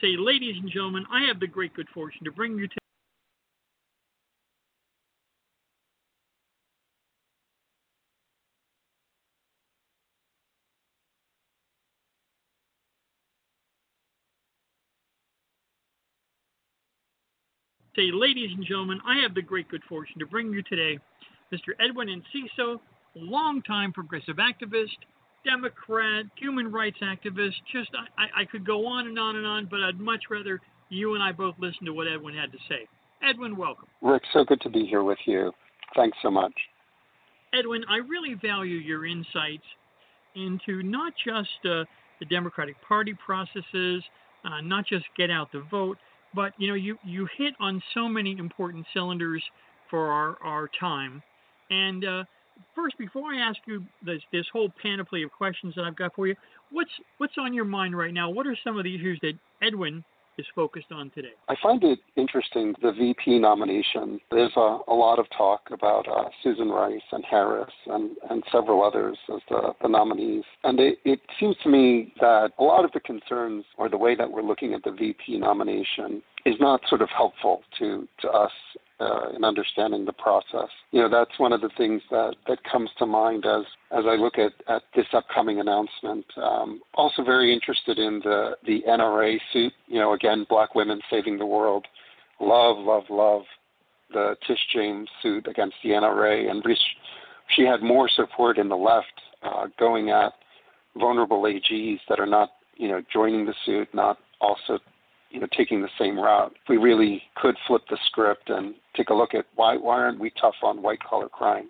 Say, ladies and gentlemen, I have the great good fortune to bring you to Say, ladies and gentlemen, I have the great good fortune to bring you today Mr. Edwin Enciso, longtime progressive activist, Democrat, human rights activist. Just, I, I could go on and on and on, but I'd much rather you and I both listen to what Edwin had to say. Edwin, welcome. Rick, so good to be here with you. Thanks so much. Edwin, I really value your insights into not just uh, the Democratic Party processes, uh, not just get out the vote, but you know you you hit on so many important cylinders for our our time. And uh, first, before I ask you this this whole panoply of questions that I've got for you, what's what's on your mind right now? What are some of the issues that Edwin is focused on today? I find it interesting the VP nomination. There's a, a lot of talk about uh, Susan Rice and Harris and, and several others as the, the nominees. And it, it seems to me that a lot of the concerns or the way that we're looking at the VP nomination is not sort of helpful to, to us uh, in understanding the process. You know, that's one of the things that, that comes to mind as, as I look at, at this upcoming announcement. Um, also very interested in the, the NRA suit. You know, again, black women saving the world. Love, love, love the Tish James suit against the NRA. And she had more support in the left uh, going at vulnerable AGs that are not, you know, joining the suit, not also you know, taking the same route. We really could flip the script and take a look at why why aren't we tough on white collar crime?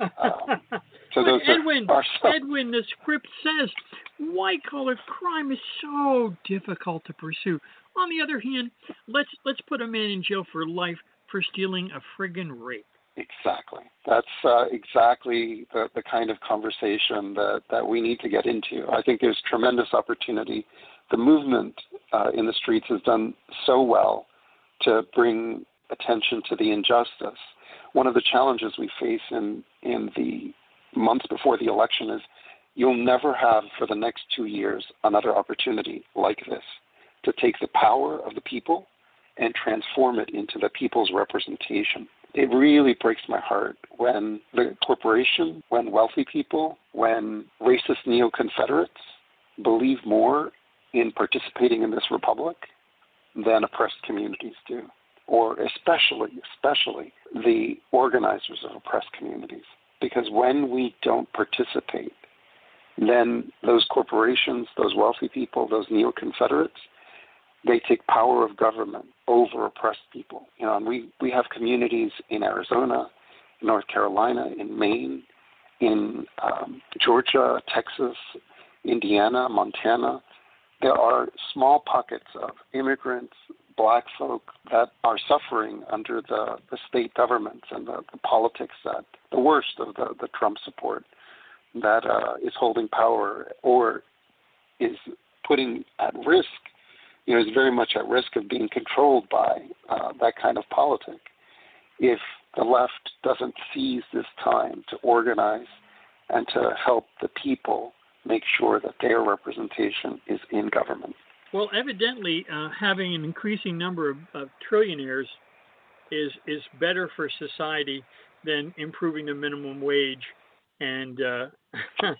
Um, so those Edwin, are, are so, Edwin, the script says white collar crime is so difficult to pursue. On the other hand, let's let's put a man in jail for life for stealing a friggin' rape. Exactly. That's uh, exactly the, the kind of conversation that, that we need to get into. I think there's tremendous opportunity the movement uh, in the streets has done so well to bring attention to the injustice. One of the challenges we face in, in the months before the election is you'll never have for the next two years another opportunity like this to take the power of the people and transform it into the people's representation. It really breaks my heart when the corporation, when wealthy people, when racist neo Confederates believe more in participating in this republic than oppressed communities do, or especially, especially the organizers of oppressed communities. Because when we don't participate, then those corporations, those wealthy people, those neo Confederates, they take power of government over oppressed people. You know, and we, we have communities in Arizona, North Carolina, in Maine, in um, Georgia, Texas, Indiana, Montana, there are small pockets of immigrants, black folk that are suffering under the, the state governments and the, the politics that the worst of the, the Trump support that uh, is holding power or is putting at risk, you know, is very much at risk of being controlled by uh, that kind of politic. If the left doesn't seize this time to organize and to help the people make sure that their representation is in government. Well, evidently, uh, having an increasing number of, of trillionaires is is better for society than improving the minimum wage, and uh,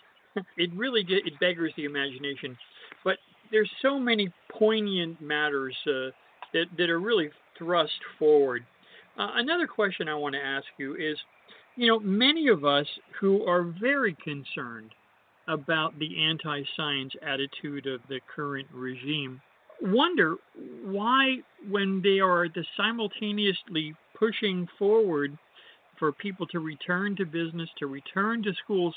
it really it beggars the imagination. But there's so many poignant matters uh, that that are really thrust forward. Uh, another question I want to ask you is, you know, many of us who are very concerned about the anti science attitude of the current regime. Wonder why, when they are the simultaneously pushing forward for people to return to business, to return to schools,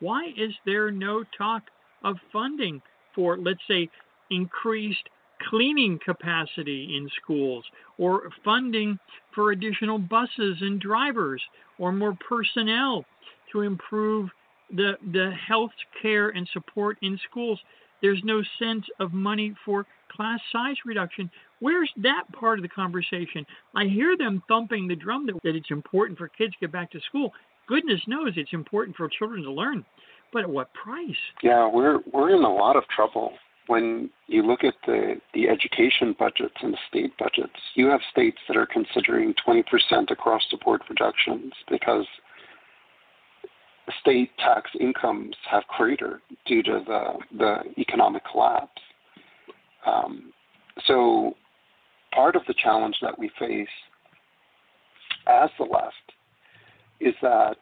why is there no talk of funding for, let's say, increased cleaning capacity in schools or funding for additional buses and drivers or more personnel to improve the the health care and support in schools. There's no sense of money for class size reduction. Where's that part of the conversation? I hear them thumping the drum that, that it's important for kids to get back to school. Goodness knows it's important for children to learn, but at what price? Yeah, we're we're in a lot of trouble when you look at the, the education budgets and the state budgets, you have states that are considering 20% across the board reductions because state tax incomes have cratered due to the, the economic collapse. Um, so, part of the challenge that we face as the left is that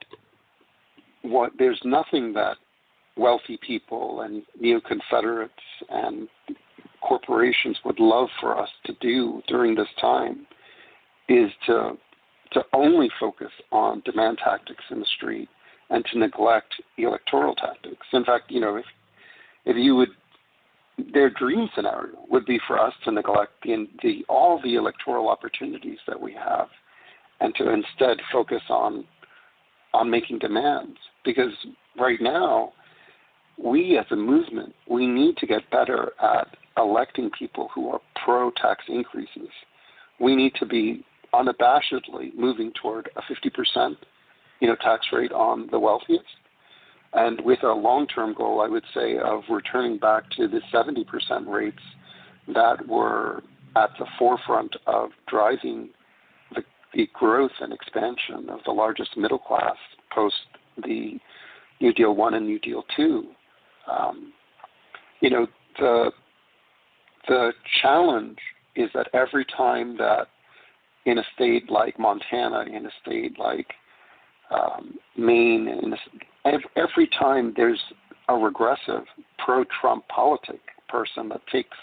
what there's nothing that wealthy people and neo Confederates and corporations would love for us to do during this time is to to only focus on demand tactics in the street and to neglect electoral tactics. In fact, you know, if if you would their dream scenario would be for us to neglect the, the all the electoral opportunities that we have and to instead focus on on making demands because right now we as a movement, we need to get better at electing people who are pro tax increases. We need to be unabashedly moving toward a 50% you know, tax rate on the wealthiest. And with a long term goal, I would say, of returning back to the 70% rates that were at the forefront of driving the, the growth and expansion of the largest middle class post the New Deal 1 and New Deal 2 um, you know, the the challenge is that every time that in a state like Montana, in a state like um, Maine, in a, every time there's a regressive pro-Trump politic person that takes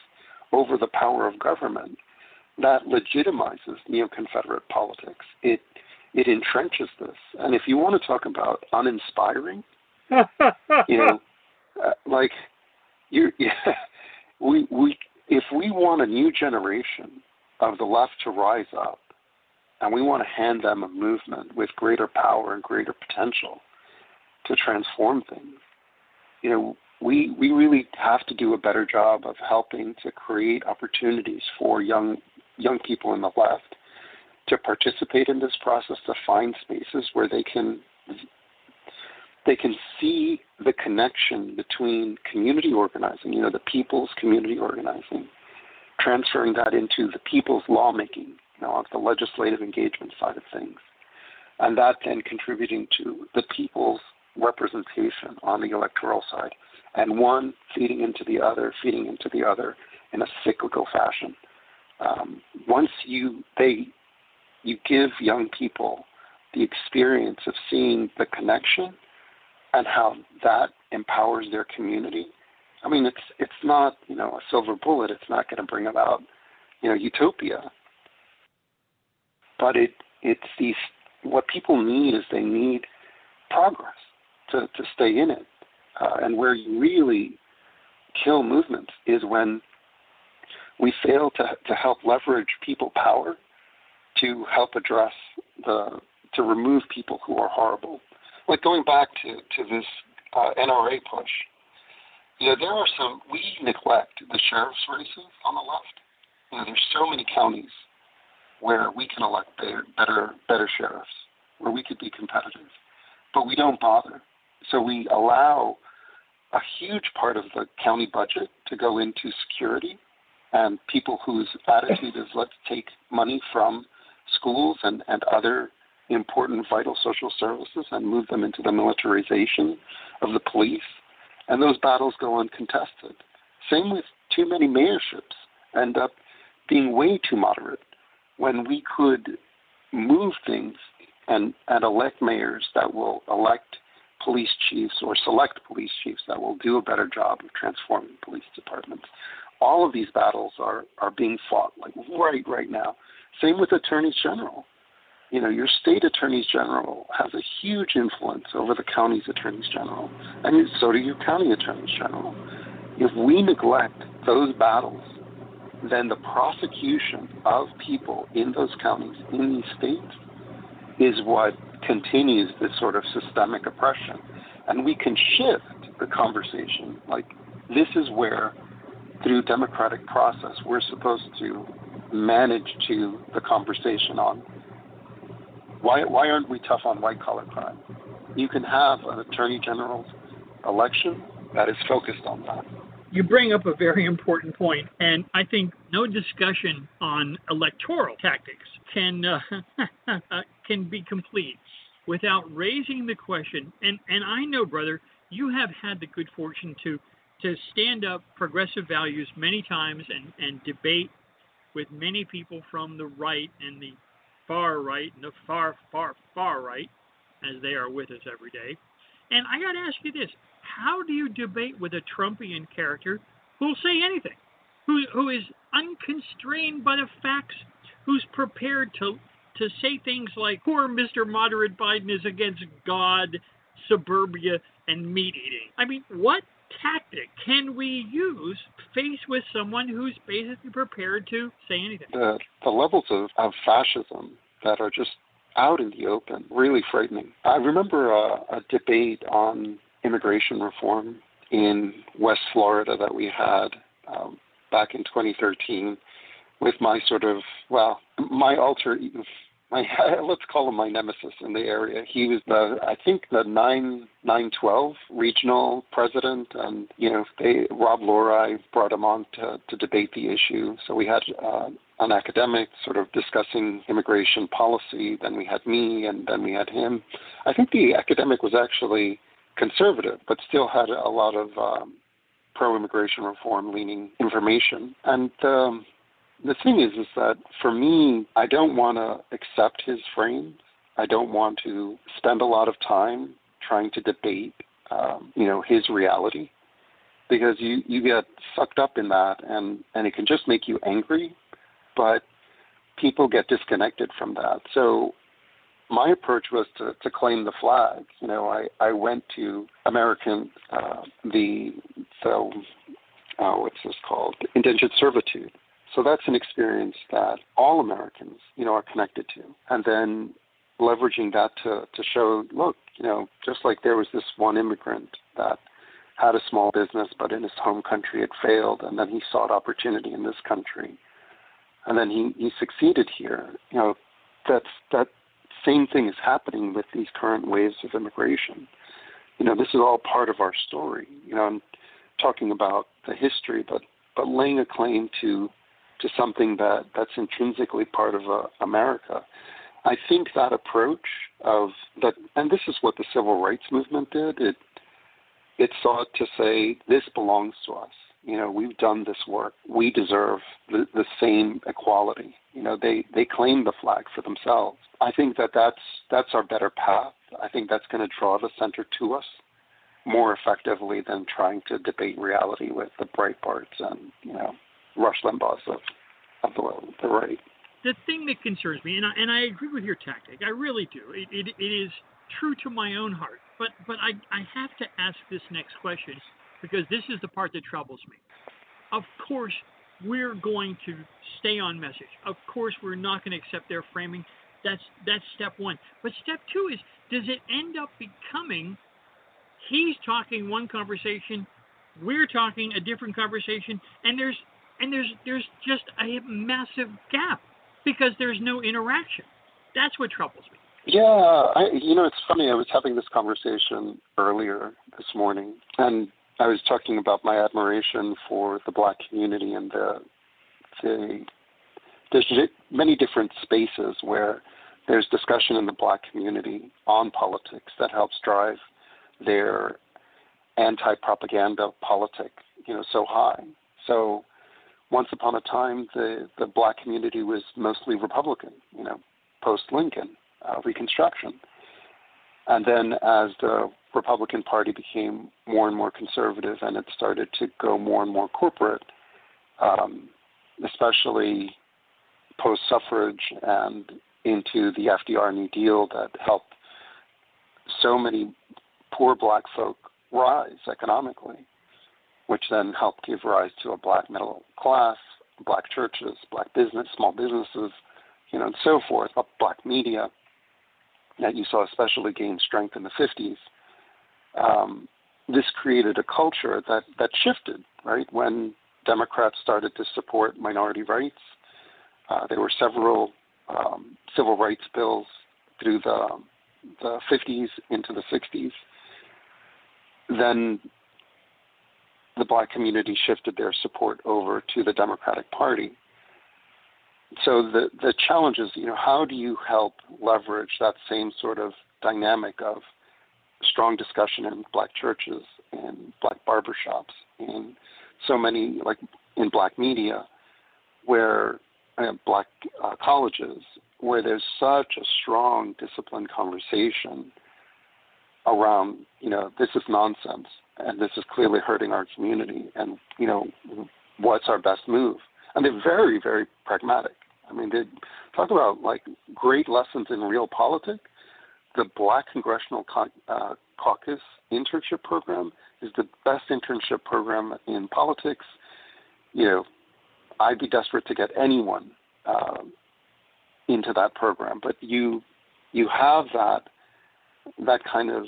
over the power of government, that legitimizes neo-Confederate politics. It it entrenches this. And if you want to talk about uninspiring, you know, uh, like you, yeah, we we if we want a new generation of the left to rise up, and we want to hand them a movement with greater power and greater potential to transform things, you know, we we really have to do a better job of helping to create opportunities for young young people in the left to participate in this process, to find spaces where they can they can see the connection between community organizing, you know, the people's community organizing, transferring that into the people's lawmaking, you know, on the legislative engagement side of things, and that then contributing to the people's representation on the electoral side, and one feeding into the other, feeding into the other in a cyclical fashion. Um, once you they you give young people the experience of seeing the connection and how that empowers their community. I mean, it's it's not you know a silver bullet. It's not going to bring about you know utopia, but it it's these what people need is they need progress to to stay in it, uh, and where you really kill movements is when we fail to to help leverage people power to help address the to remove people who are horrible like going back to, to this uh, NRA push, you know, there are some, we neglect the sheriff's races on the left. You know, there's so many counties where we can elect better, better, sheriffs, where we could be competitive, but we don't bother. So we allow a huge part of the county budget to go into security and people whose attitude is let's take money from schools and, and other important vital social services and move them into the militarization of the police. And those battles go uncontested. Same with too many mayorships end up being way too moderate when we could move things and, and elect mayors that will elect police chiefs or select police chiefs that will do a better job of transforming police departments. All of these battles are, are being fought like right right now. Same with attorneys general you know, your state attorneys general has a huge influence over the county's attorneys general, and so do your county attorneys general. If we neglect those battles, then the prosecution of people in those counties, in these states, is what continues this sort of systemic oppression. And we can shift the conversation. Like, this is where, through democratic process, we're supposed to manage to the conversation on why, why aren't we tough on white collar crime? You can have an attorney general's election that is focused on that. You bring up a very important point, and I think no discussion on electoral tactics can uh, can be complete without raising the question. And and I know, brother, you have had the good fortune to to stand up progressive values many times and and debate with many people from the right and the far right and the far far far right, as they are with us every day. And I got to ask you this: How do you debate with a Trumpian character who'll say anything, who who is unconstrained by the facts, who's prepared to to say things like poor Mr. Moderate Biden is against God, suburbia, and meat eating. I mean, what tactic can we use faced with someone who's basically prepared to say anything? The, the levels of, of fascism that are just out in the open, really frightening. I remember a, a debate on immigration reform in West Florida that we had um, back in 2013 with my sort of, well, my alter my let's call him my nemesis in the area. He was the I think the nine nine twelve regional president, and you know they Rob Lorei brought him on to to debate the issue. So we had. Uh, an academic sort of discussing immigration policy. Then we had me, and then we had him. I think the academic was actually conservative, but still had a lot of um, pro-immigration reform leaning information. And um, the thing is, is that for me, I don't want to accept his frame. I don't want to spend a lot of time trying to debate, um, you know, his reality, because you you get sucked up in that, and and it can just make you angry. But people get disconnected from that. So my approach was to, to claim the flag. You know, I, I went to American uh, the the uh, what's this called indentured servitude so that's an experience that all Americans, you know, are connected to. And then leveraging that to, to show, look, you know, just like there was this one immigrant that had a small business, but in his home country it failed, and then he sought opportunity in this country, and then he, he succeeded here. You know, that's that same thing is happening with these current waves of immigration. You know, this is all part of our story. You know, I'm talking about the history, but but laying a claim to to something that that's intrinsically part of uh, America. I think that approach of that, and this is what the civil rights movement did. It it sought to say this belongs to us. You know, we've done this work. We deserve the, the same equality. You know, they they claim the flag for themselves. I think that that's that's our better path. I think that's going to draw the center to us more effectively than trying to debate reality with the Breitbarts and you know Rush Limbaugh's of, of the, the right. The thing that concerns me, and I, and I agree with your tactic, I really do. It, it, it is true to my own heart. But but I, I have to ask this next question because this is the part that troubles me. Of course, we're going to stay on message. Of course, we're not going to accept their framing. That's that's step one. But step two is, does it end up becoming he's talking one conversation, we're talking a different conversation, and there's and there's there's just a massive gap because there's no interaction. That's what troubles me. Yeah, I, you know, it's funny. I was having this conversation earlier this morning, and I was talking about my admiration for the black community and the the there's many different spaces where there's discussion in the black community on politics that helps drive their anti-propaganda politic, you know, so high. So once upon a time, the, the black community was mostly Republican, you know, post Lincoln, uh, Reconstruction. And then as the Republican Party became more and more conservative and it started to go more and more corporate, um, especially post suffrage and into the FDR New Deal that helped so many poor black folk rise economically which then helped give rise to a black middle class, black churches, black business, small businesses, you know, and so forth, black media that you saw especially gain strength in the 50s. Um, this created a culture that, that shifted, right? When Democrats started to support minority rights, uh, there were several um, civil rights bills through the, the 50s into the 60s. Then the black community shifted their support over to the Democratic Party. So the the challenge is, you know, how do you help leverage that same sort of dynamic of strong discussion in black churches and black barbershops and so many like in black media where uh, black uh, colleges where there's such a strong disciplined conversation around you know this is nonsense and this is clearly hurting our community and you know what's our best move and they're very very pragmatic. I mean they talk about like great lessons in real politics. The black congressional uh, caucus internship program is the best internship program in politics. You know i'd be desperate to get anyone uh, into that program. But you you have that that kind of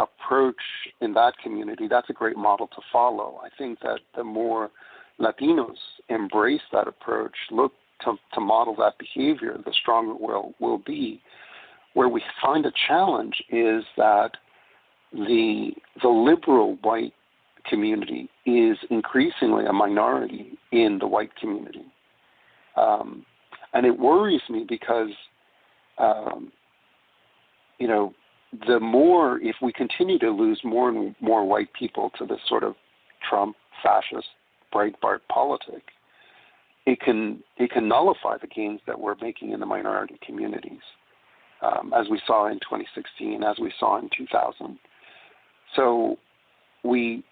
approach in that community, that's a great model to follow. I think that the more Latinos embrace that approach, look to, to model that behavior, the stronger we'll, we'll be. Where we find a challenge is that the the liberal white community is increasingly a minority in the white community, um, and it worries me because um, you know the more, if we continue to lose more and more white people to this sort of Trump fascist Breitbart politic, it can it can nullify the gains that we're making in the minority communities, um, as we saw in 2016, as we saw in 2000. So we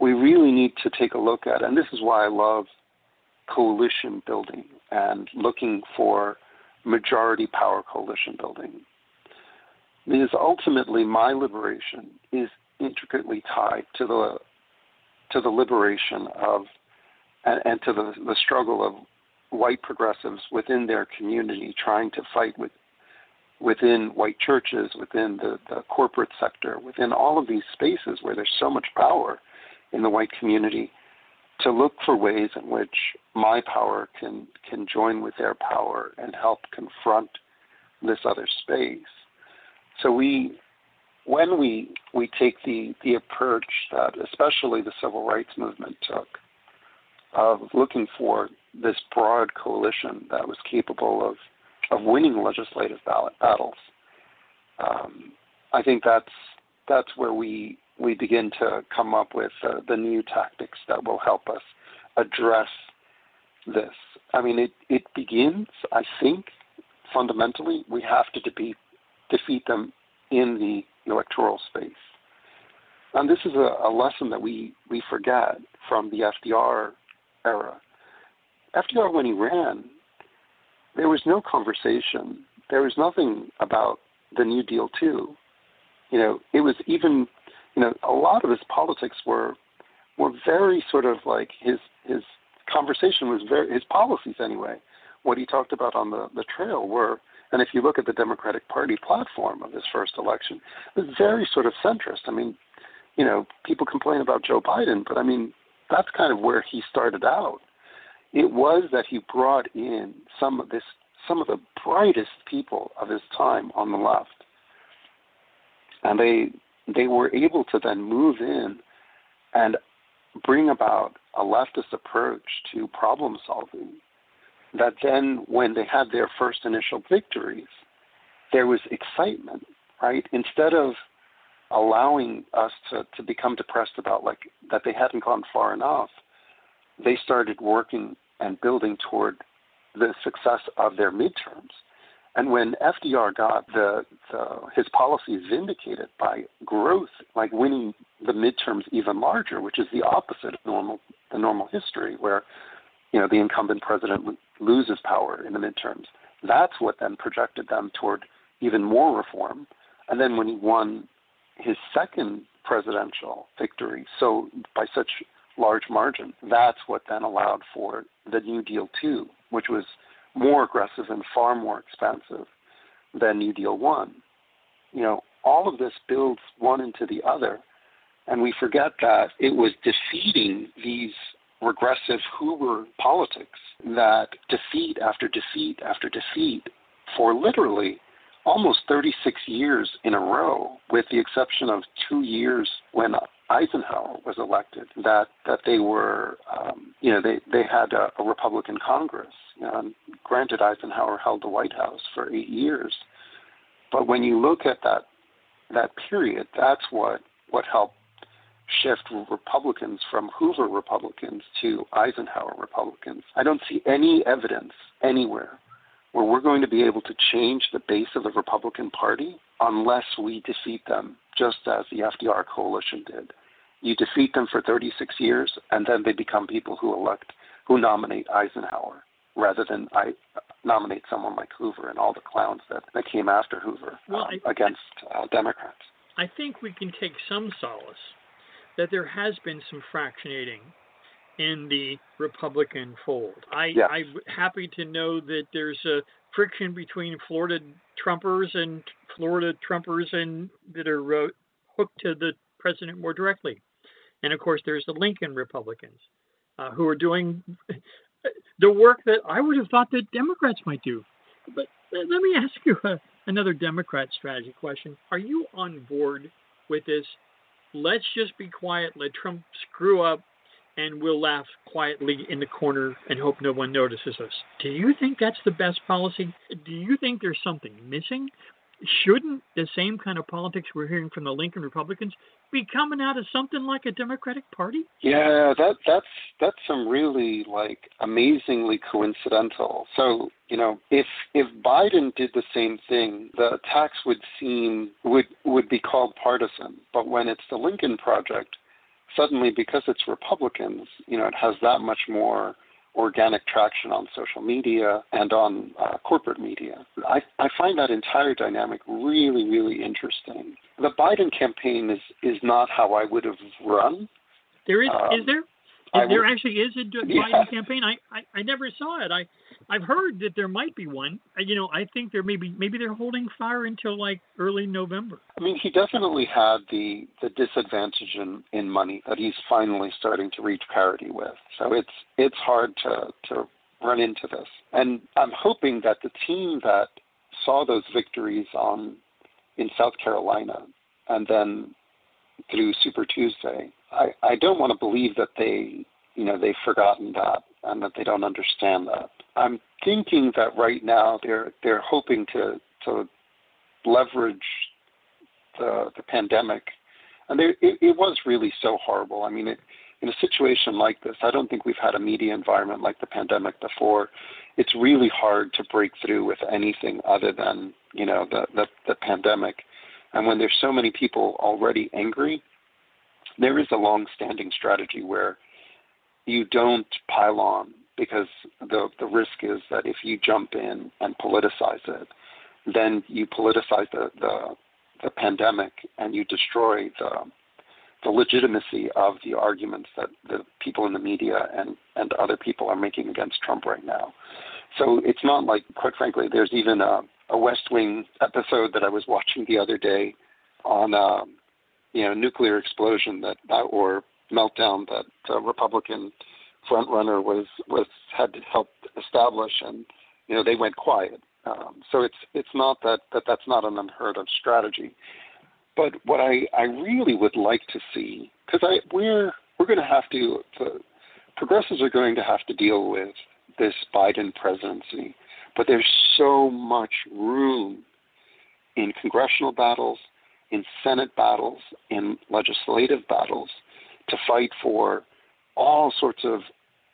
we really need to take a look at, and this is why I love coalition building and looking for majority power coalition building because ultimately my liberation is intricately tied to the to the liberation of and, and to the, the struggle of white progressives within their community trying to fight with within white churches, within the, the corporate sector, within all of these spaces where there's so much power in the white community, to look for ways in which my power can can join with their power and help confront this other space. So we, when we we take the the approach that especially the civil rights movement took of looking for this broad coalition that was capable of of winning legislative ballot battles, um, I think that's that's where we we begin to come up with uh, the new tactics that will help us address this. I mean, it it begins. I think fundamentally we have to defeat defeat them in the electoral space. And this is a, a lesson that we, we forget from the FDR era. FDR, when he ran, there was no conversation. There was nothing about the New Deal too. You know, it was even, you know, a lot of his politics were were very sort of like his his conversation was very his policies anyway. What he talked about on the the trail were and if you look at the Democratic Party platform of this first election, it was very sort of centrist. I mean, you know, people complain about Joe Biden, but I mean, that's kind of where he started out. It was that he brought in some of this, some of the brightest people of his time on the left, and they they were able to then move in and bring about a leftist approach to problem solving that then when they had their first initial victories, there was excitement, right? Instead of allowing us to, to become depressed about like that they hadn't gone far enough, they started working and building toward the success of their midterms. And when FDR got the, the his policies vindicated by growth, like winning the midterms even larger, which is the opposite of normal the normal history, where you know, the incumbent president loses power in the midterms. That's what then projected them toward even more reform. And then when he won his second presidential victory, so by such large margin, that's what then allowed for the New Deal 2, which was more aggressive and far more expensive than New Deal 1. You know, all of this builds one into the other, and we forget that it was defeating these regressive Hoover politics that defeat after defeat after defeat for literally almost 36 years in a row, with the exception of two years when Eisenhower was elected, that that they were, um, you know, they they had a, a Republican Congress. Know, granted, Eisenhower held the White House for eight years, but when you look at that that period, that's what what helped shift Republicans from Hoover Republicans to Eisenhower Republicans. I don't see any evidence anywhere where we're going to be able to change the base of the Republican Party unless we defeat them, just as the FDR coalition did. You defeat them for 36 years, and then they become people who elect, who nominate Eisenhower rather than I nominate someone like Hoover and all the clowns that, that came after Hoover well, um, I, against uh, Democrats. I think we can take some solace that there has been some fractionating in the Republican fold. I, yes. I'm happy to know that there's a friction between Florida Trumpers and Florida Trumpers and that are uh, hooked to the president more directly. And of course, there's the Lincoln Republicans uh, who are doing the work that I would have thought that Democrats might do. But let me ask you a, another Democrat strategy question. Are you on board with this? Let's just be quiet, let Trump screw up, and we'll laugh quietly in the corner and hope no one notices us. Do you think that's the best policy? Do you think there's something missing? Shouldn't the same kind of politics we're hearing from the Lincoln Republicans be coming out of something like a Democratic Party? Yeah, that that's that's some really like amazingly coincidental. So you know, if if Biden did the same thing, the attacks would seem would would be called partisan. But when it's the Lincoln Project, suddenly because it's Republicans, you know, it has that much more organic traction on social media and on uh, corporate media. I, I find that entire dynamic really, really interesting. The Biden campaign is, is not how I would have run. There is, um, is there? There actually is a Biden yeah. campaign. I, I, I never saw it. I I've heard that there might be one. You know, I think there may be maybe they're holding fire until like early November. I mean, he definitely had the the disadvantage in in money that he's finally starting to reach parity with. So it's it's hard to to run into this. And I'm hoping that the team that saw those victories on in South Carolina and then through Super Tuesday I, I don't want to believe that they, you know, they've forgotten that and that they don't understand that. I'm thinking that right now they're they're hoping to to leverage the the pandemic, and it, it was really so horrible. I mean, it, in a situation like this, I don't think we've had a media environment like the pandemic before. It's really hard to break through with anything other than you know the the, the pandemic, and when there's so many people already angry, there is a long-standing strategy where you don't pile on because the the risk is that if you jump in and politicize it, then you politicize the the, the pandemic and you destroy the the legitimacy of the arguments that the people in the media and, and other people are making against Trump right now. So it's not like, quite frankly, there's even a, a West Wing episode that I was watching the other day on um, you know nuclear explosion that or meltdown that uh, Republican frontrunner was was had helped establish, and you know they went quiet. Um, so it's it's not that, that that's not an unheard of strategy. But what I, I really would like to see, because I we're we're going to have to the progressives are going to have to deal with this Biden presidency, but there's so much room in congressional battles in Senate battles, in legislative battles, to fight for all sorts of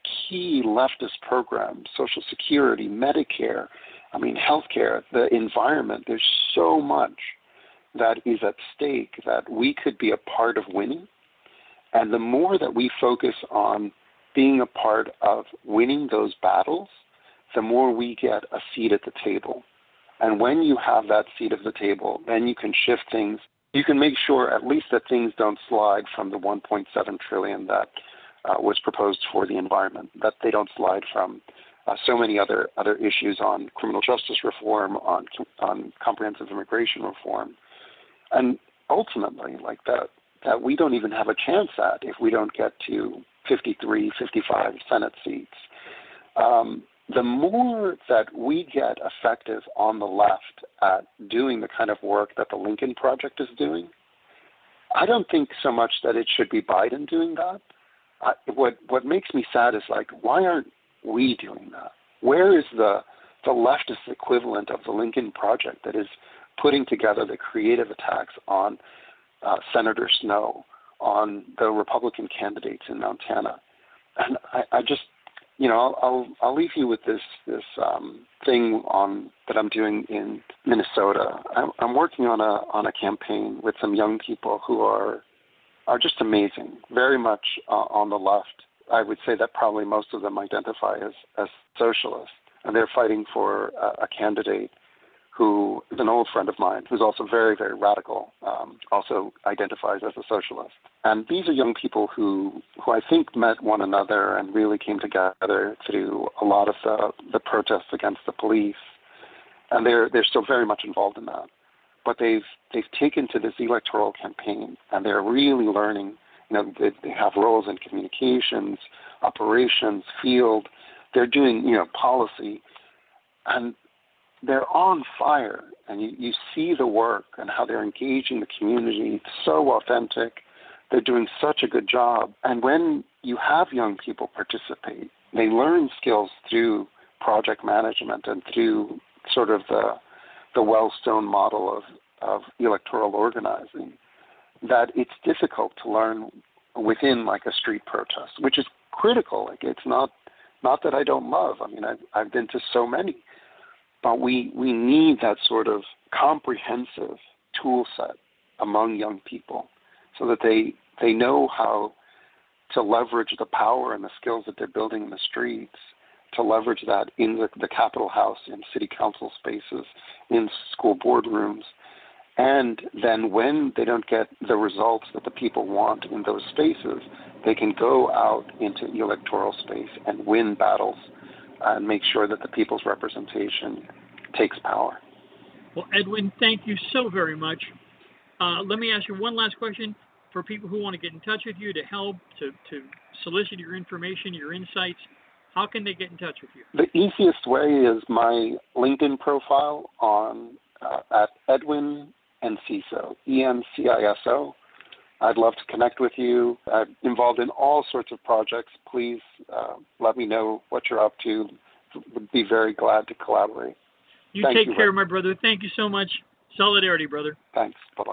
key leftist programs, Social Security, Medicare, I mean, healthcare, the environment. There's so much that is at stake that we could be a part of winning. And the more that we focus on being a part of winning those battles, the more we get a seat at the table. And when you have that seat at the table, then you can shift things. You can make sure at least that things don't slide from the 1.7 trillion that uh, was proposed for the environment, that they don't slide from uh, so many other other issues on criminal justice reform, on on comprehensive immigration reform, and ultimately, like that, that we don't even have a chance at if we don't get to 53, 55 Senate seats. Um, the more that we get effective on the left at doing the kind of work that the Lincoln Project is doing, I don't think so much that it should be Biden doing that. I, what what makes me sad is like, why aren't we doing that? Where is the the leftist equivalent of the Lincoln Project that is putting together the creative attacks on uh, Senator Snowe, on the Republican candidates in Montana? And I, I just you know, I'll, I'll leave you with this this um, thing on that I'm doing in Minnesota. I'm, I'm working on a on a campaign with some young people who are are just amazing, very much uh, on the left. I would say that probably most of them identify as as socialists, and they're fighting for a, a candidate who is an old friend of mine, who's also very, very radical, um, also identifies as a socialist. And these are young people who, who I think met one another and really came together through a lot of the, the protests against the police. And they're, they're still very much involved in that. But they've, they've taken to this electoral campaign and they're really learning. You know, they, they have roles in communications, operations, field. They're doing, you know, policy. And they're on fire and you, you see the work and how they're engaging the community. It's so authentic. They're doing such a good job. And when you have young people participate they learn skills through project management and through sort of the the Wellstone model of of electoral organizing that it's difficult to learn within like a street protest which is critical. Like it's not not that I don't love. I mean, I've, I've been to so many, but we, we need that sort of comprehensive tool set among young people so that they, they know how to leverage the power and the skills that they're building in the streets, to leverage that in the, the Capitol House, in city council spaces, in school boardrooms. And then when they don't get the results that the people want in those spaces, they can go out into electoral space and win battles and make sure that the people's representation takes power. Well, Edwin, thank you so very much. Uh, let me ask you one last question for people who want to get in touch with you to help, to, to solicit your information, your insights. How can they get in touch with you? The easiest way is my LinkedIn profile on uh, at Edwin Enciso, E N C I S O. I'd love to connect with you. I'm involved in all sorts of projects. Please uh, let me know what you're up to. Would be very glad to collaborate. You Thank take you, care, Rick. my brother. Thank you so much. Solidarity, brother. Thanks. Bye bye.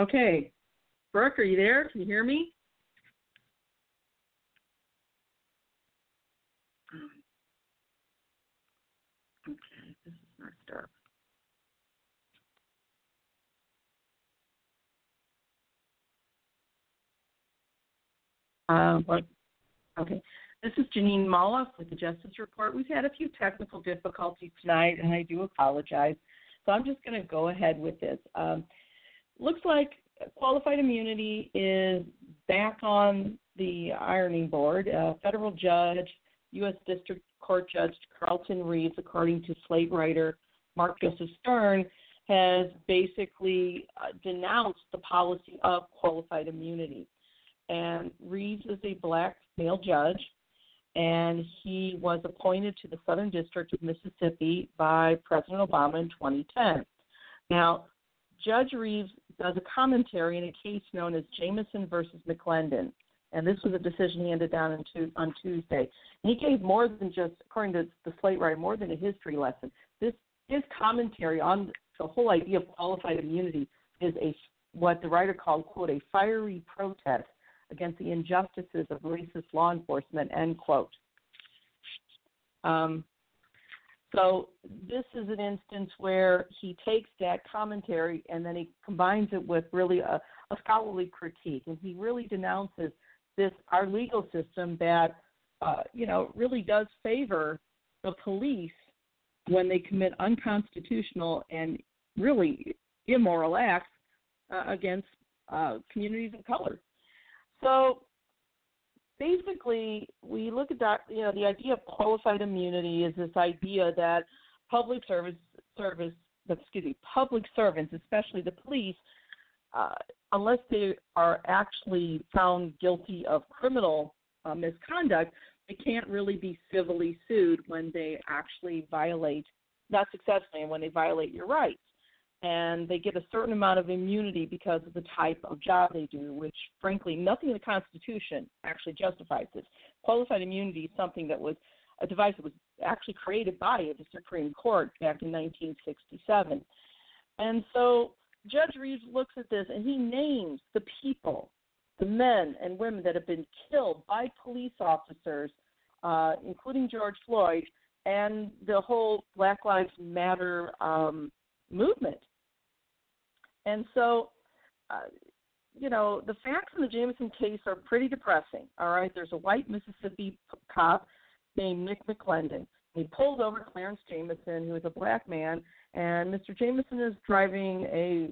Okay. Brook, are you there? Can you hear me? Okay, this is start. Uh, what? Okay. This is Jeanine Molloff with the Justice Report. We've had a few technical difficulties tonight, and I do apologize. So I'm just going to go ahead with this. Um, looks like qualified immunity is back on the ironing board. Federal judge, U.S. District Court Judge Carlton Reeves, according to Slate writer Mark Joseph Stern, has basically uh, denounced the policy of qualified immunity. And Reeves is a black male judge, and he was appointed to the Southern District of Mississippi by President Obama in 2010. Now, Judge Reeves does a commentary in a case known as Jamison versus McClendon, and this was a decision handed down on Tuesday. And he gave more than just, according to the Slate writer, more than a history lesson. This his commentary on the whole idea of qualified immunity is a what the writer called quote a fiery protest against the injustices of racist law enforcement, end quote. Um, so this is an instance where he takes that commentary and then he combines it with really a, a scholarly critique, and he really denounces this our legal system that uh, you know really does favor the police when they commit unconstitutional and really immoral acts uh, against uh, communities of color. So basically, we look at that. You know, the idea of qualified immunity is this idea that public service service excuse me, public servants, especially the police, uh, unless they are actually found guilty of criminal uh, misconduct, they can't really be civilly sued when they actually violate, not successfully, and when they violate your rights and they get a certain amount of immunity because of the type of job they do, which, frankly, nothing in the Constitution actually justifies this. Qualified immunity is something that was a device that was actually created by the Supreme Court back in 1967. And so Judge Reeves looks at this and he names the people, the men and women that have been killed by police officers, uh, including George Floyd, and the whole Black Lives Matter um, movement. And so, uh, you know, the facts in the Jamison case are pretty depressing. All right, there's a white Mississippi cop named Nick McClendon. He pulled over Clarence Jamison, who is a black man, and Mr. Jamison is driving a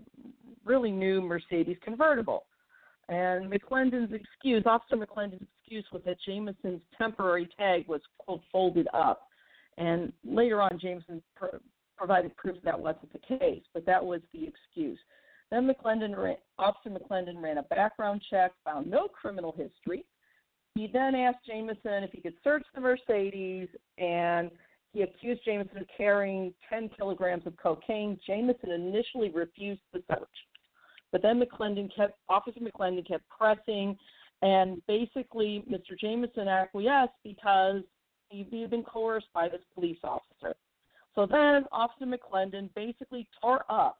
really new Mercedes convertible. And McClendon's excuse, Officer McClendon's excuse was that Jamison's temporary tag was, quote, folded up. And later on, Jamison pr- provided proof that wasn't the case, but that was the excuse. Then McClendon ran, Officer McClendon ran a background check, found no criminal history. He then asked Jamison if he could search the Mercedes, and he accused Jamison of carrying 10 kilograms of cocaine. Jamison initially refused the search, but then McClendon kept Officer McClendon kept pressing, and basically Mr. Jamison acquiesced because he had been coerced by this police officer. So then Officer McClendon basically tore up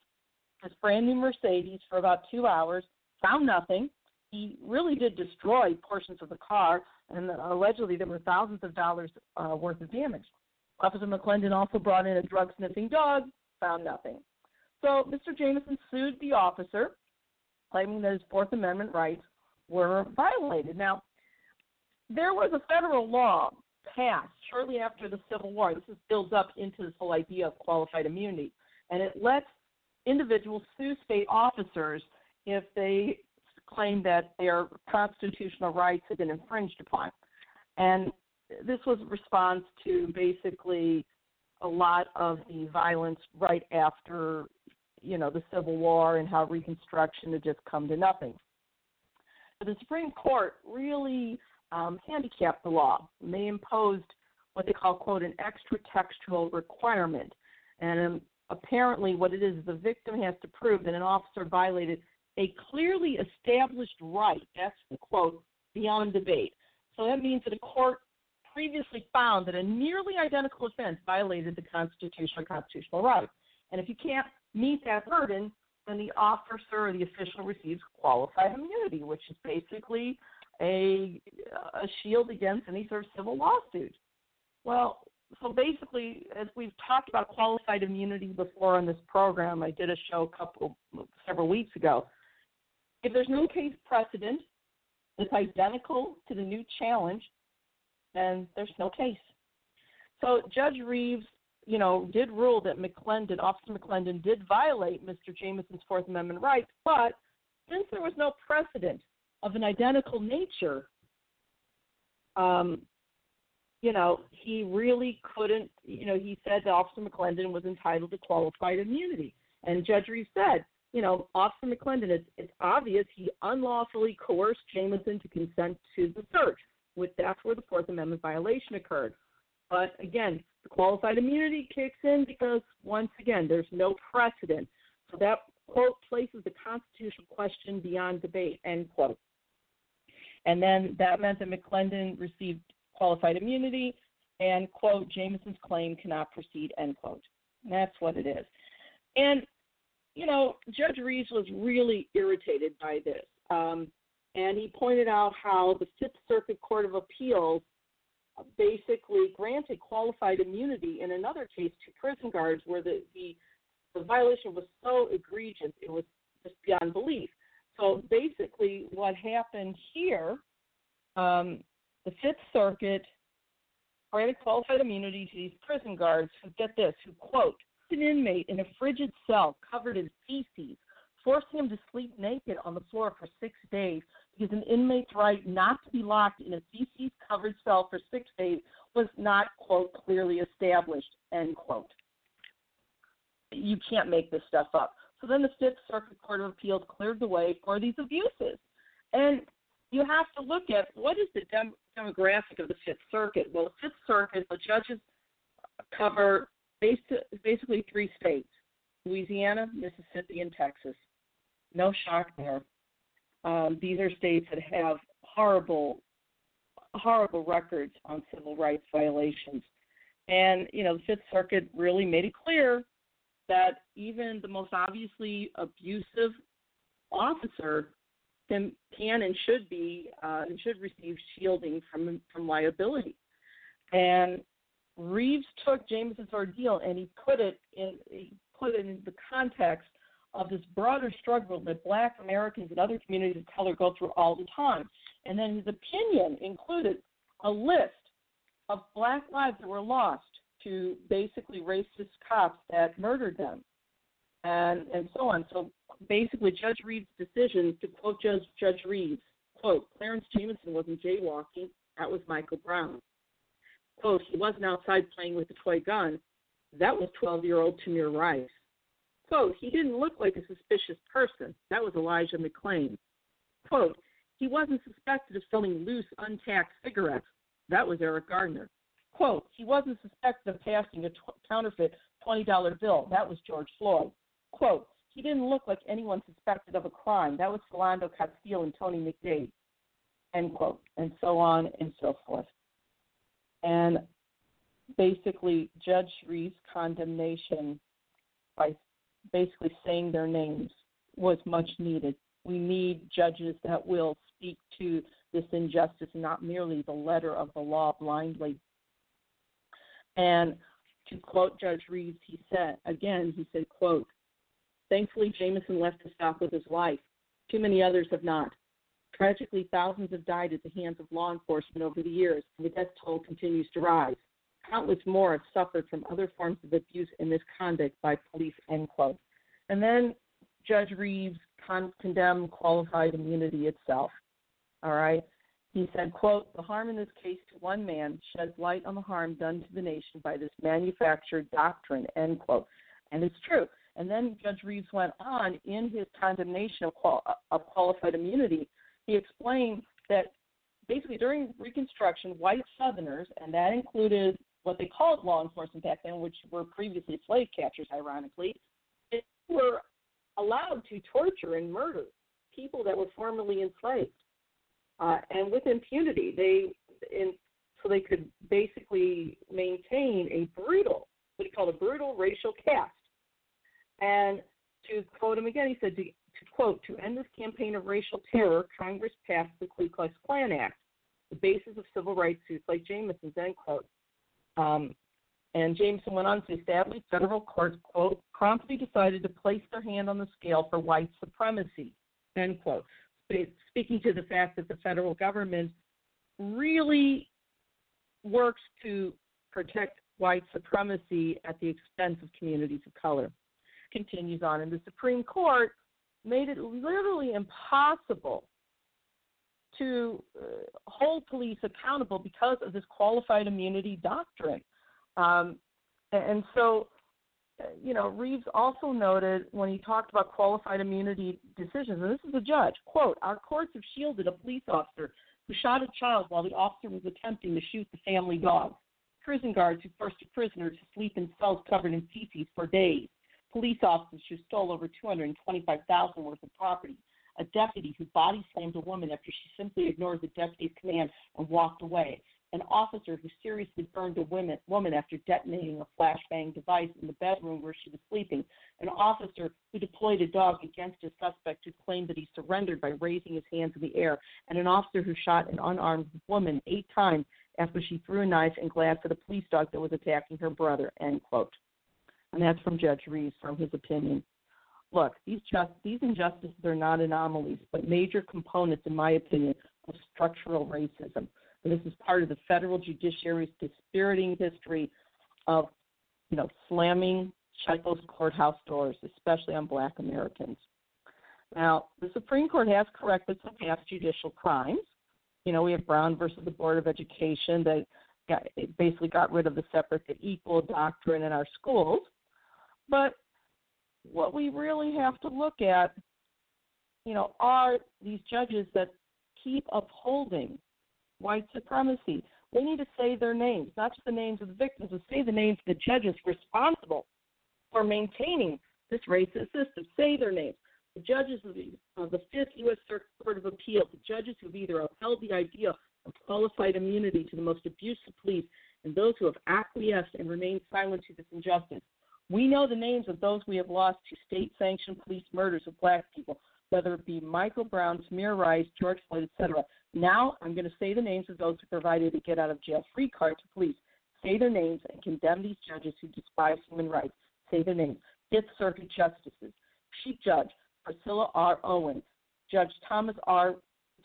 his brand new Mercedes for about two hours, found nothing. He really did destroy portions of the car, and allegedly there were thousands of dollars uh, worth of damage. Officer McClendon also brought in a drug sniffing dog, found nothing. So Mr. Jamison sued the officer, claiming that his Fourth Amendment rights were violated. Now, there was a federal law passed shortly after the Civil War. This is, builds up into this whole idea of qualified immunity, and it lets individuals sue state officers if they claim that their constitutional rights have been infringed upon. And this was a response to basically a lot of the violence right after, you know, the Civil War and how Reconstruction had just come to nothing. But the Supreme Court really um, handicapped the law. They imposed what they call, quote, an extra textual requirement. And um, apparently what it is the victim has to prove that an officer violated a clearly established right that's the quote beyond debate so that means that a court previously found that a nearly identical offense violated the constitutional constitutional right and if you can't meet that burden then the officer or the official receives qualified immunity, which is basically a a shield against any sort of civil lawsuit. Well, so basically, as we've talked about qualified immunity before on this program, I did a show a couple several weeks ago. If there's no case precedent that's identical to the new challenge, then there's no case. So Judge Reeves, you know, did rule that McClendon, Officer McClendon, did violate Mr. Jamison's Fourth Amendment rights, but since there was no precedent of an identical nature, um, you know, he really couldn't, you know, he said that Officer McClendon was entitled to qualified immunity. And Judge Reeves said, you know, Officer McClendon, it's, it's obvious he unlawfully coerced Jamison to consent to the search. With that's where the Fourth Amendment violation occurred. But again, the qualified immunity kicks in because once again, there's no precedent. So that quote places the constitutional question beyond debate. End quote. And then that meant that McClendon received qualified immunity, and quote Jamison's claim cannot proceed. End quote. And that's what it is. And you know, Judge Reeves was really irritated by this. Um, and he pointed out how the Fifth Circuit Court of Appeals basically granted qualified immunity in another case to prison guards where the, the, the violation was so egregious it was just beyond belief. So basically, what happened here, um, the Fifth Circuit granted qualified immunity to these prison guards who, get this, who, quote, an inmate in a frigid cell covered in feces, forcing him to sleep naked on the floor for six days because an inmate's right not to be locked in a feces covered cell for six days was not, quote, clearly established, end quote. You can't make this stuff up. So then the Fifth Circuit Court of Appeals cleared the way for these abuses. And you have to look at what is the dem- demographic of the Fifth Circuit. Well, the Fifth Circuit, the judges cover basically three states Louisiana, Mississippi, and Texas. No shock there. Um, these are states that have horrible, horrible records on civil rights violations. And, you know, the Fifth Circuit really made it clear that even the most obviously abusive officer can, can and should be uh, and should receive shielding from from liability. And Reeves took Jamison's ordeal and he put it in he put it in the context of this broader struggle that black Americans and other communities of color go through all the time. And then his opinion included a list of black lives that were lost to basically racist cops that murdered them and and so on. So basically Judge Reed's decision, to quote Judge Judge Reeves, quote, Clarence Jamison wasn't jaywalking, that was Michael Brown. Quote, he wasn't outside playing with a toy gun. That was 12 year old Tamir Rice. Quote, he didn't look like a suspicious person. That was Elijah McClain. Quote, he wasn't suspected of selling loose, untaxed cigarettes. That was Eric Gardner. Quote, he wasn't suspected of passing a t- counterfeit $20 bill. That was George Floyd. Quote, he didn't look like anyone suspected of a crime. That was Philando Castile and Tony McDade. End quote. And so on and so forth. And basically, Judge Reeves' condemnation by basically saying their names was much needed. We need judges that will speak to this injustice, not merely the letter of the law blindly. And to quote Judge Reeves, he said, again, he said, quote, Thankfully, Jamison left the stop with his life. Too many others have not. Tragically, thousands have died at the hands of law enforcement over the years, and the death toll continues to rise. Countless more have suffered from other forms of abuse and misconduct by police, end quote. And then Judge Reeves con- condemned qualified immunity itself. All right. He said, quote, the harm in this case to one man sheds light on the harm done to the nation by this manufactured doctrine, end quote. And it's true. And then Judge Reeves went on in his condemnation of, qual- of qualified immunity. He explained that basically during Reconstruction, white Southerners, and that included what they called law enforcement back then, which were previously slave catchers, ironically, were allowed to torture and murder people that were formerly enslaved, uh, and with impunity. They, so they could basically maintain a brutal, what he called a brutal racial caste. And to quote him again, he said, to, to quote, to end this campaign of racial terror, Congress passed the Ku Klux Klan Act, the basis of civil rights suits like Jamison's, end quote. Um, and Jamison went on to establish federal courts, quote, promptly decided to place their hand on the scale for white supremacy, end quote. Speaking to the fact that the federal government really works to protect white supremacy at the expense of communities of color. Continues on, and the Supreme Court made it literally impossible to uh, hold police accountable because of this qualified immunity doctrine. Um, and so, you know, Reeves also noted when he talked about qualified immunity decisions, and this is a judge, quote, our courts have shielded a police officer who shot a child while the officer was attempting to shoot the family dog. Prison guards who forced a prisoner to sleep in cells covered in feces for days, police officers who stole over 225,000 worth of property, a deputy who body slammed a woman after she simply ignored the deputy's command and walked away, an officer who seriously burned a woman, woman after detonating a flashbang device in the bedroom where she was sleeping, an officer who deployed a dog against a suspect who claimed that he surrendered by raising his hands in the air, and an officer who shot an unarmed woman eight times after she threw a knife and glass at a police dog that was attacking her brother, end quote. And that's from Judge Reeves from his opinion. Look, these just these injustices are not anomalies, but major components, in my opinion, of structural racism. And this is part of the federal judiciary's dispiriting history of, you know, slamming those courthouse doors, especially on black Americans. Now, the Supreme Court has corrected some past judicial crimes, you know, we have Brown versus the Board of Education that got, basically got rid of the separate to equal doctrine in our schools. But what we really have to look at, you know, are these judges that keep upholding white supremacy. We need to say their names, not just the names of the victims, but say the names of the judges responsible for maintaining this racist system. Say their names the judges of the, of the Fifth U.S. Circuit Court of Appeals, the judges who have either upheld the idea of qualified immunity to the most abusive police and those who have acquiesced and remained silent to this injustice. We know the names of those we have lost to state sanctioned police murders of black people, whether it be Michael Brown, Tamir Rice, George Floyd, etc. Now I'm going to say the names of those who provided a get out of jail free card to police. Say their names and condemn these judges who despise human rights. Say their names. Fifth Circuit justices, Chief Judge Priscilla R. Owens, Judge Thomas R.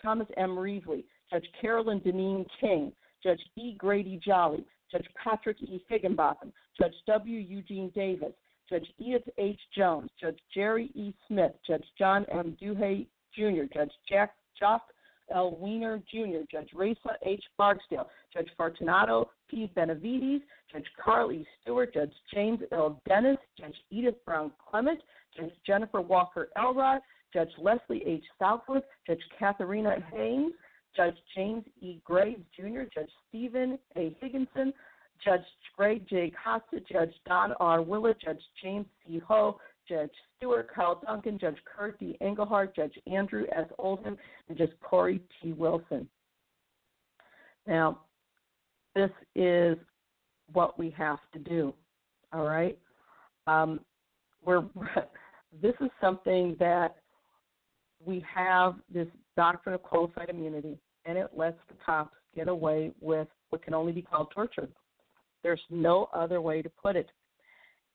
Thomas M. Reavley, Judge Carolyn Dineen King, Judge E. Grady Jolly, Judge Patrick E. Higginbotham, Judge W. Eugene Davis, Judge Edith H. Jones, Judge Jerry E. Smith, Judge John M. Duhé Jr., Judge Jack Jock L. Wiener Jr., Judge Rhesa H. Barksdale, Judge Fortunato P. Benavides, Judge Carl E. Stewart, Judge James L. Dennis, Judge Edith Brown Clement, Judge Jennifer Walker Elrod, Judge Leslie H. Southwood, Judge Catharina Haynes, Judge James E. Graves Jr., Judge Stephen A. Higginson, Judge Gregg J. Costa, Judge Don R. Willett, Judge James C. Ho, Judge Stuart, Carl Duncan, Judge Kurt D. Engelhardt, Judge Andrew S. Oldham, and Judge Cory T. Wilson. Now, this is what we have to do. All right. Um, we're this is something that we have this doctrine of qualified immunity, and it lets the cops get away with what can only be called torture. There's no other way to put it.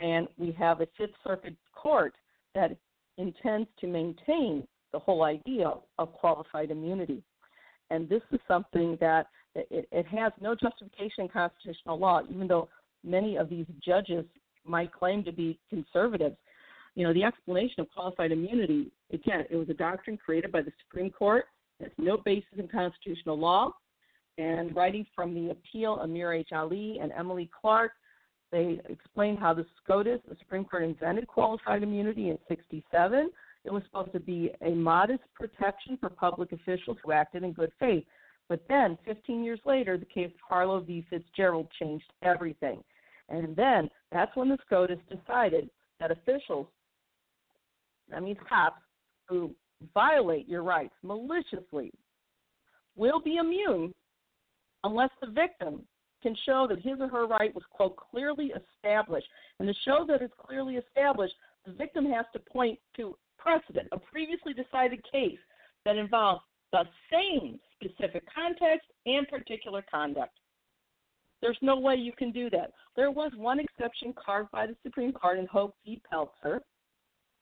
And we have a Fifth Circuit court that intends to maintain the whole idea of qualified immunity. And this is something that it, it has no justification in constitutional law, even though many of these judges might claim to be conservatives you know, the explanation of qualified immunity, again, it was a doctrine created by the Supreme Court. It has no basis in constitutional law. And writing from the appeal, Amir H. Ali and Emily Clark, they explained how the SCOTUS, the Supreme Court, invented qualified immunity in 67. It was supposed to be a modest protection for public officials who acted in good faith. But then, 15 years later, the case of Harlow v. Fitzgerald changed everything. And then that's when the SCOTUS decided that officials that means cops who violate your rights maliciously will be immune unless the victim can show that his or her right was, quote, clearly established. And to show that it's clearly established, the victim has to point to precedent, a previously decided case that involves the same specific context and particular conduct. There's no way you can do that. There was one exception carved by the Supreme Court in Hope v. Pelzer.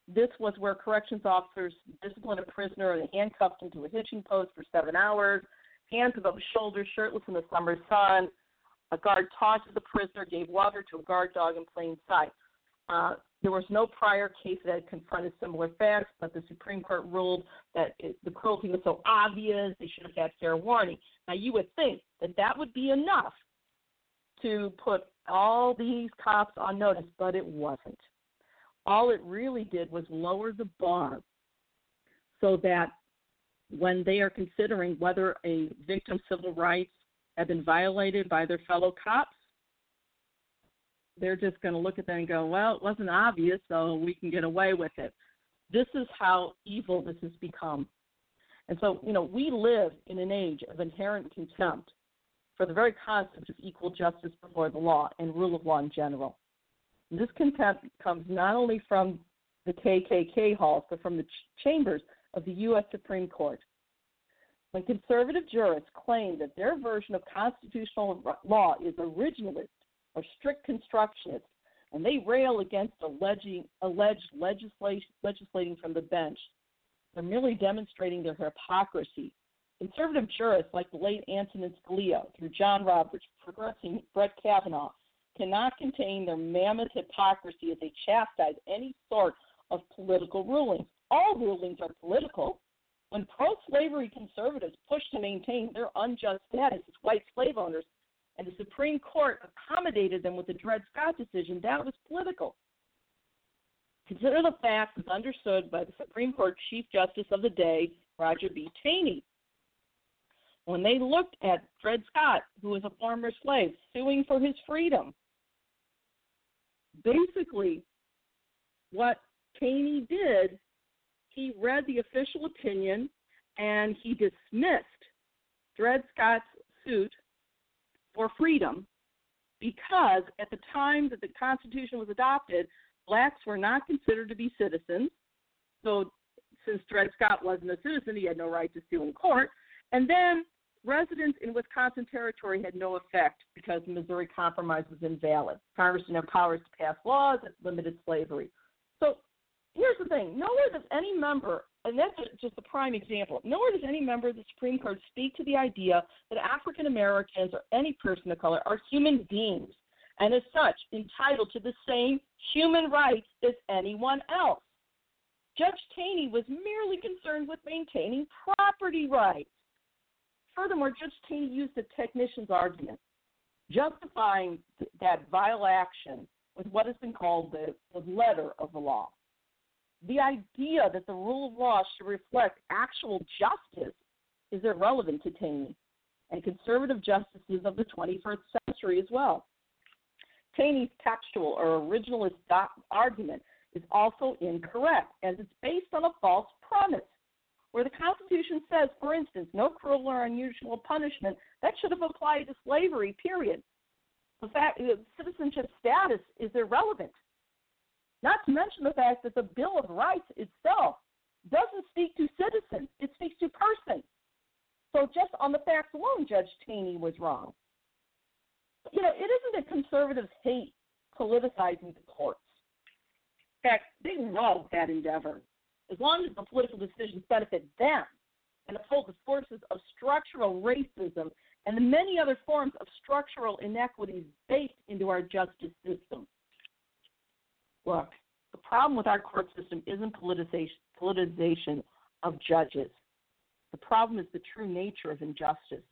This was where corrections officers disciplined a prisoner and handcuffed him to a hitching post for seven hours, hands above his shoulders, shirtless in the summer sun. A guard taunted the prisoner, gave water to a guard dog in plain sight. Uh, there was no prior case that had confronted similar facts, but the Supreme Court ruled that it, the cruelty was so obvious they should have had fair warning. Now, you would think that that would be enough to put all these cops on notice, but it wasn't. All it really did was lower the bar so that when they are considering whether a victim's civil rights have been violated by their fellow cops, they're just going to look at that and go, well, it wasn't obvious, so we can get away with it. This is how evil this has become. And so, you know, we live in an age of inherent contempt for the very concept of equal justice before the law and rule of law in general. And this contempt comes not only from the KKK halls, but from the ch- chambers of the U.S. Supreme Court. When conservative jurists claim that their version of constitutional law is originalist or strict constructionist, and they rail against alleging, alleged legislation, legislating from the bench, they're merely demonstrating their hypocrisy Conservative jurists like the late Antonin Scalia, through John Roberts, progressing Brett Kavanaugh, cannot contain their mammoth hypocrisy as they chastise any sort of political rulings. All rulings are political. When pro slavery conservatives push to maintain their unjust status as white slave owners, and the Supreme Court accommodated them with the Dred Scott decision, that was political. Consider the fact as understood by the Supreme Court Chief Justice of the day, Roger B. Taney when they looked at Dred Scott, who was a former slave, suing for his freedom, basically what Taney did, he read the official opinion and he dismissed Dred Scott's suit for freedom because at the time that the Constitution was adopted, blacks were not considered to be citizens. So since Dred Scott wasn't a citizen, he had no right to sue in court. And then residents in Wisconsin Territory had no effect because the Missouri Compromise was invalid. Congress didn't have powers to pass laws that limited slavery. So here's the thing nowhere does any member, and that's just a prime example, nowhere does any member of the Supreme Court speak to the idea that African Americans or any person of color are human beings and as such entitled to the same human rights as anyone else. Judge Taney was merely concerned with maintaining property rights. Furthermore, Judge Taney used the technician's argument, justifying that vile action with what has been called the, the letter of the law. The idea that the rule of law should reflect actual justice is irrelevant to Taney and conservative justices of the 21st century as well. Taney's textual or originalist argument is also incorrect, as it's based on a false premise where the Constitution says, for instance, no cruel or unusual punishment, that should have applied to slavery, period. The fact that citizenship status is irrelevant. Not to mention the fact that the Bill of Rights itself doesn't speak to citizens, it speaks to persons. So just on the facts alone, Judge Taney was wrong. You know, it isn't that conservatives hate politicizing the courts. In fact, they love that endeavor as long as the political decisions benefit them and uphold the forces of structural racism and the many other forms of structural inequities baked into our justice system. Look, the problem with our court system isn't politicization, politicization of judges. The problem is the true nature of injustice.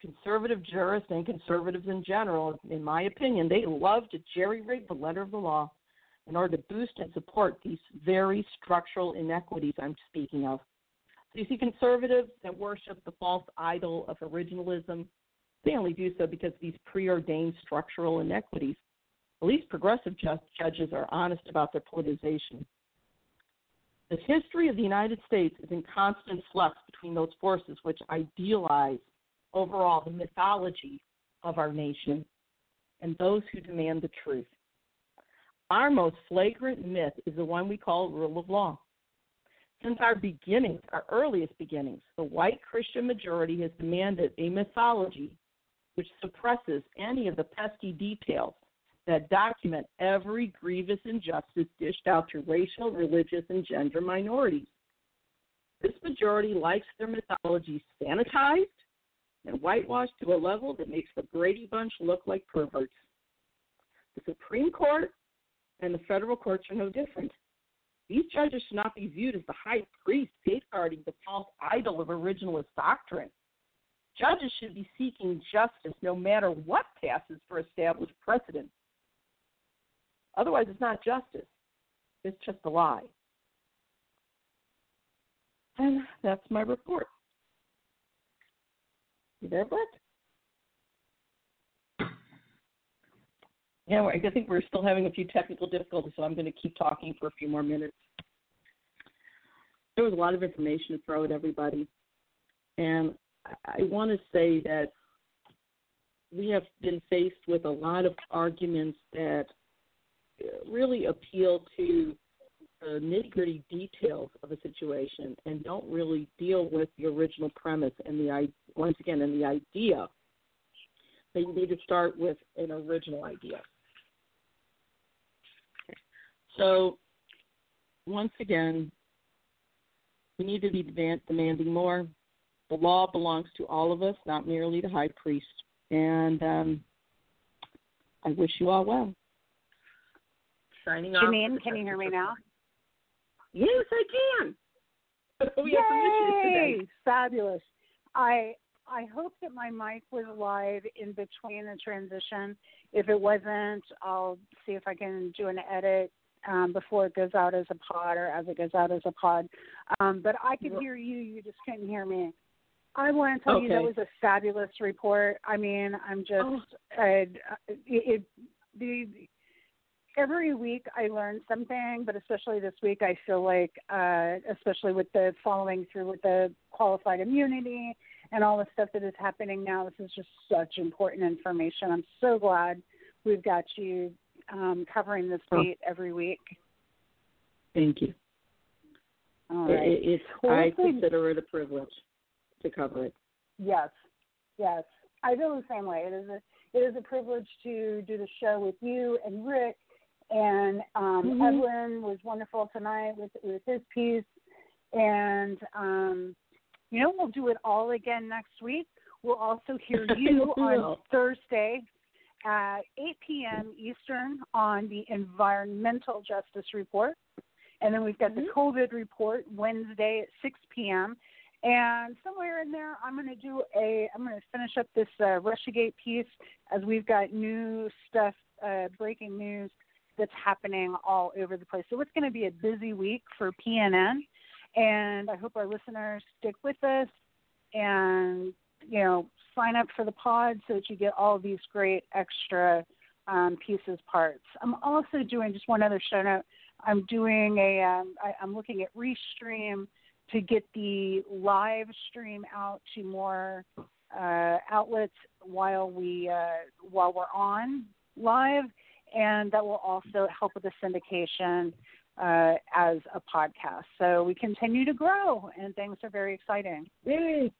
Conservative jurists and conservatives in general, in my opinion, they love to jerry rig the letter of the law in order to boost and support these very structural inequities I'm speaking of. So you see conservatives that worship the false idol of originalism, they only do so because of these preordained structural inequities. At least progressive judges are honest about their politicization. The history of the United States is in constant flux between those forces which idealize overall the mythology of our nation and those who demand the truth. Our most flagrant myth is the one we call rule of law. Since our beginnings, our earliest beginnings, the white Christian majority has demanded a mythology which suppresses any of the pesky details that document every grievous injustice dished out to racial, religious, and gender minorities. This majority likes their mythology sanitized and whitewashed to a level that makes the Brady Bunch look like perverts. The Supreme Court and the federal courts are no different. These judges should not be viewed as the high priest safeguarding the false idol of originalist doctrine. Judges should be seeking justice no matter what passes for established precedent. Otherwise, it's not justice, it's just a lie. And that's my report. You there, Brett? Yeah, I think we're still having a few technical difficulties, so I'm going to keep talking for a few more minutes. There was a lot of information to throw at everybody, and I want to say that we have been faced with a lot of arguments that really appeal to the nitty gritty details of a situation and don't really deal with the original premise and the once again and the idea you need to start with an original idea. So, once again, we need to be demand, demanding more. The law belongs to all of us, not merely the high priest. And um, I wish you all well. Signing off. Jeanine, can you hear me now? Yes, I can. we Yay! have some issues today. Fabulous. I I hope that my mic was live in between the transition. If it wasn't, I'll see if I can do an edit um, before it goes out as a pod or as it goes out as a pod. Um, but I could hear you. You just couldn't hear me. I want to tell okay. you that was a fabulous report. I mean, I'm just oh. uh, it, it the every week I learn something, but especially this week, I feel like, uh, especially with the following through with the qualified immunity and all the stuff that is happening now, this is just such important information. I'm so glad we've got you um, covering this beat every week. Thank you. All right. It, it's I consider it a privilege to cover it. Yes, yes. I feel the same way. It is a it is a privilege to do the show with you and Rick, and um, mm-hmm. Edwin was wonderful tonight with with his piece, and um, you know we'll do it all again next week. We'll also hear you on Thursday at 8 p.m. Eastern on the Environmental Justice Report. And then we've got mm-hmm. the COVID report Wednesday at 6 p.m. And somewhere in there, I'm going to do a, I'm going to finish up this uh, Russiagate piece as we've got new stuff, uh, breaking news that's happening all over the place. So it's going to be a busy week for PNN. And I hope our listeners stick with us and, you know, sign up for the pod so that you get all these great extra um, pieces parts. I'm also doing just one other show note. I'm doing a. Um, I, I'm looking at Restream to get the live stream out to more uh, outlets while we uh, while we're on live, and that will also help with the syndication uh, as a podcast. So we continue to grow, and things are very exciting. Yay!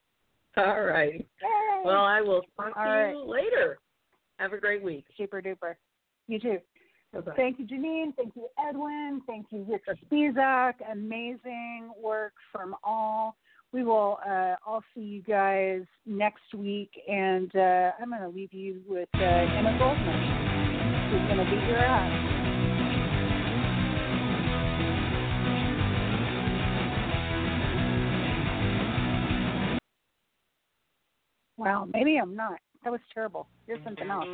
All right. Yay! Well, I will talk to All you later. Have a great week. Super duper. You too. Bye-bye. Thank you, Jeanine. Thank you, Edwin. Thank you, Richard Spisak. Amazing work from all. We will uh, all see you guys next week, and uh, I'm going to leave you with uh, Emma Goldman, going to beat your. Wow, maybe I'm not. That was terrible. Here's something else.